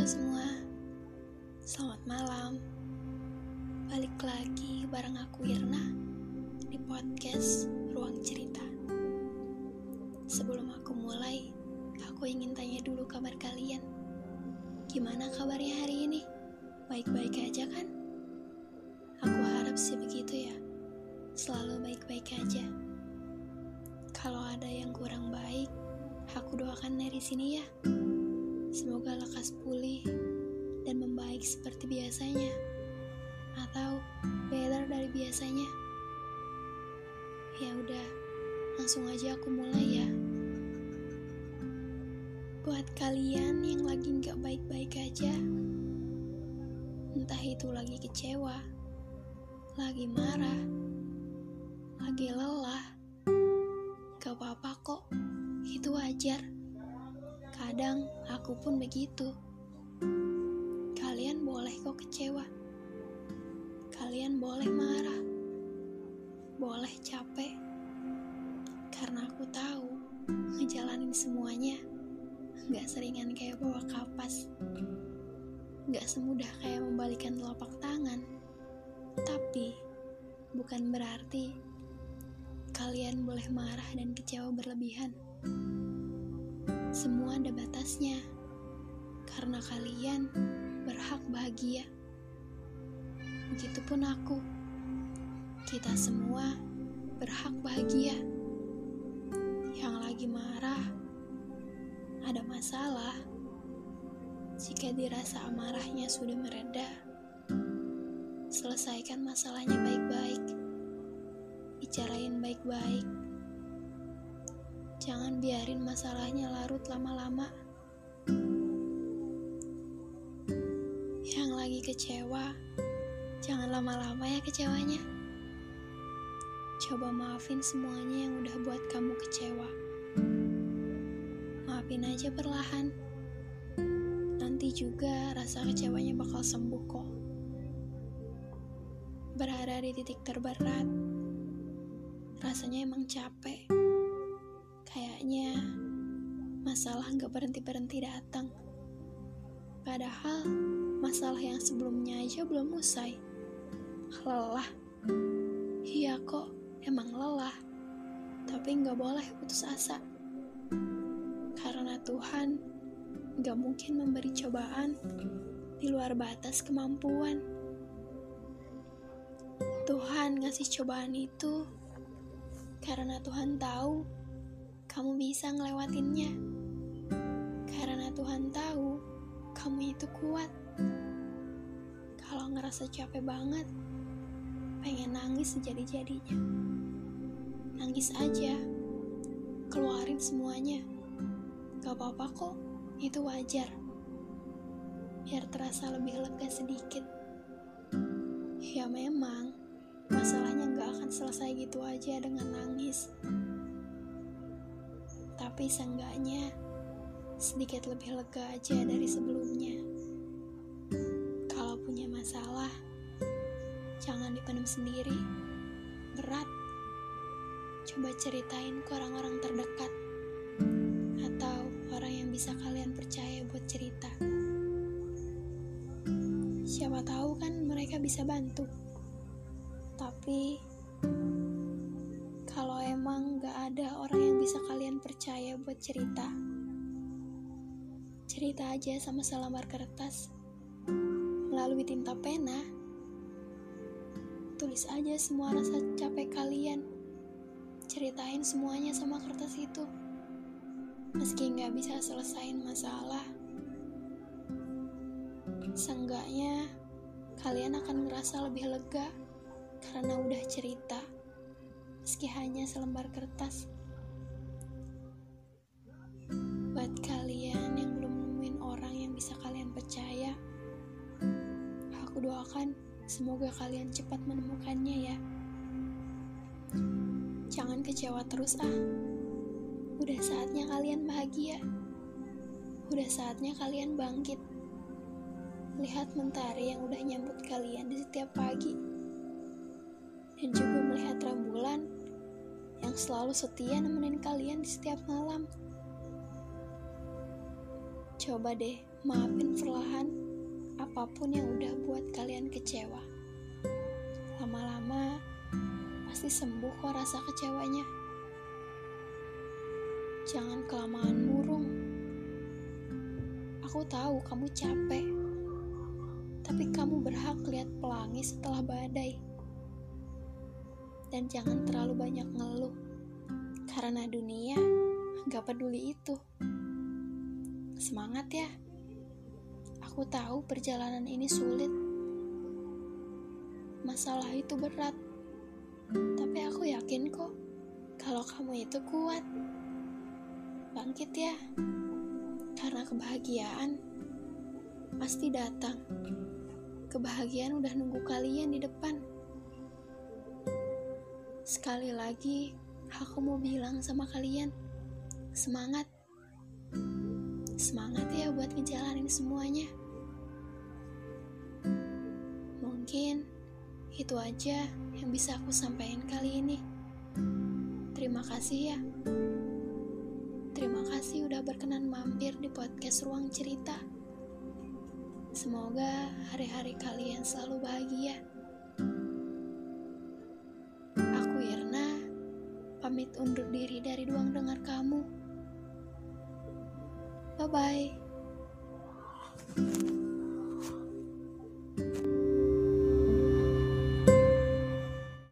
Semua, selamat malam. Balik lagi bareng aku Irna di podcast Ruang Cerita. Sebelum aku mulai, aku ingin tanya dulu kabar kalian. Gimana kabarnya hari ini? Baik-baik aja kan? Aku harap sih begitu ya. Selalu baik-baik aja. Kalau ada yang kurang baik, aku doakan dari sini ya. Semoga lekas pulih dan membaik seperti biasanya, atau better dari biasanya. Ya udah, langsung aja aku mulai ya. Buat kalian yang lagi nggak baik-baik aja, entah itu lagi kecewa, lagi marah, lagi lelah, gak apa-apa kok, itu wajar. Kadang aku pun begitu. Kalian boleh kok kecewa. Kalian boleh marah. Boleh capek. Karena aku tahu ngejalanin semuanya gak seringan kayak bawa kapas. Gak semudah kayak membalikan telapak tangan. Tapi bukan berarti kalian boleh marah dan kecewa berlebihan. Semua ada batasnya, karena kalian berhak bahagia. Begitupun aku, kita semua berhak bahagia. Yang lagi marah, ada masalah. Jika dirasa amarahnya sudah mereda, selesaikan masalahnya baik-baik, bicarain baik-baik Jangan biarin masalahnya larut lama-lama. Yang lagi kecewa, jangan lama-lama ya kecewanya. Coba maafin semuanya yang udah buat kamu kecewa. Maafin aja perlahan. Nanti juga rasa kecewanya bakal sembuh kok. Berada di titik terberat, rasanya emang capek Kayaknya masalah nggak berhenti-berhenti datang. Padahal masalah yang sebelumnya aja belum usai. Lelah. Iya kok, emang lelah. Tapi nggak boleh putus asa. Karena Tuhan nggak mungkin memberi cobaan di luar batas kemampuan. Tuhan ngasih cobaan itu karena Tuhan tahu kamu bisa ngelewatinnya. Karena Tuhan tahu kamu itu kuat. Kalau ngerasa capek banget, pengen nangis sejadi-jadinya. Nangis aja, keluarin semuanya. Gak apa-apa kok, itu wajar. Biar terasa lebih lega sedikit. Ya memang, masalahnya gak akan selesai gitu aja dengan nangis tapi seenggaknya sedikit lebih lega aja dari sebelumnya. Kalau punya masalah, jangan dipendam sendiri. Berat. Coba ceritain ke orang-orang terdekat atau orang yang bisa kalian percaya buat cerita. Siapa tahu kan mereka bisa bantu. Tapi kalau emang gak ada orang yang bisa kalian percaya buat cerita, cerita aja sama selembar kertas melalui tinta pena. Tulis aja semua rasa capek kalian. Ceritain semuanya sama kertas itu. Meski nggak bisa selesain masalah, seenggaknya kalian akan ngerasa lebih lega karena udah cerita meski hanya selembar kertas. Doakan semoga kalian cepat menemukannya ya. Jangan kecewa terus ah. Udah saatnya kalian bahagia. Udah saatnya kalian bangkit. Lihat mentari yang udah nyambut kalian di setiap pagi dan juga melihat rembulan yang selalu setia nemenin kalian di setiap malam. Coba deh maafin perlahan apa pun yang udah buat kalian kecewa. Lama-lama pasti sembuh kok rasa kecewanya. Jangan kelamaan murung. Aku tahu kamu capek, tapi kamu berhak lihat pelangi setelah badai. Dan jangan terlalu banyak ngeluh, karena dunia gak peduli itu. Semangat ya. Aku tahu perjalanan ini sulit. Masalah itu berat. Tapi aku yakin kok kalau kamu itu kuat. Bangkit ya. Karena kebahagiaan pasti datang. Kebahagiaan udah nunggu kalian di depan. Sekali lagi, aku mau bilang sama kalian, semangat. Semangat ya buat ngejalanin semuanya. Mungkin itu aja yang bisa aku sampaikan kali ini. Terima kasih ya. Terima kasih udah berkenan mampir di podcast Ruang Cerita. Semoga hari-hari kalian selalu bahagia. pamit undur diri dari ruang dengar kamu. Bye bye.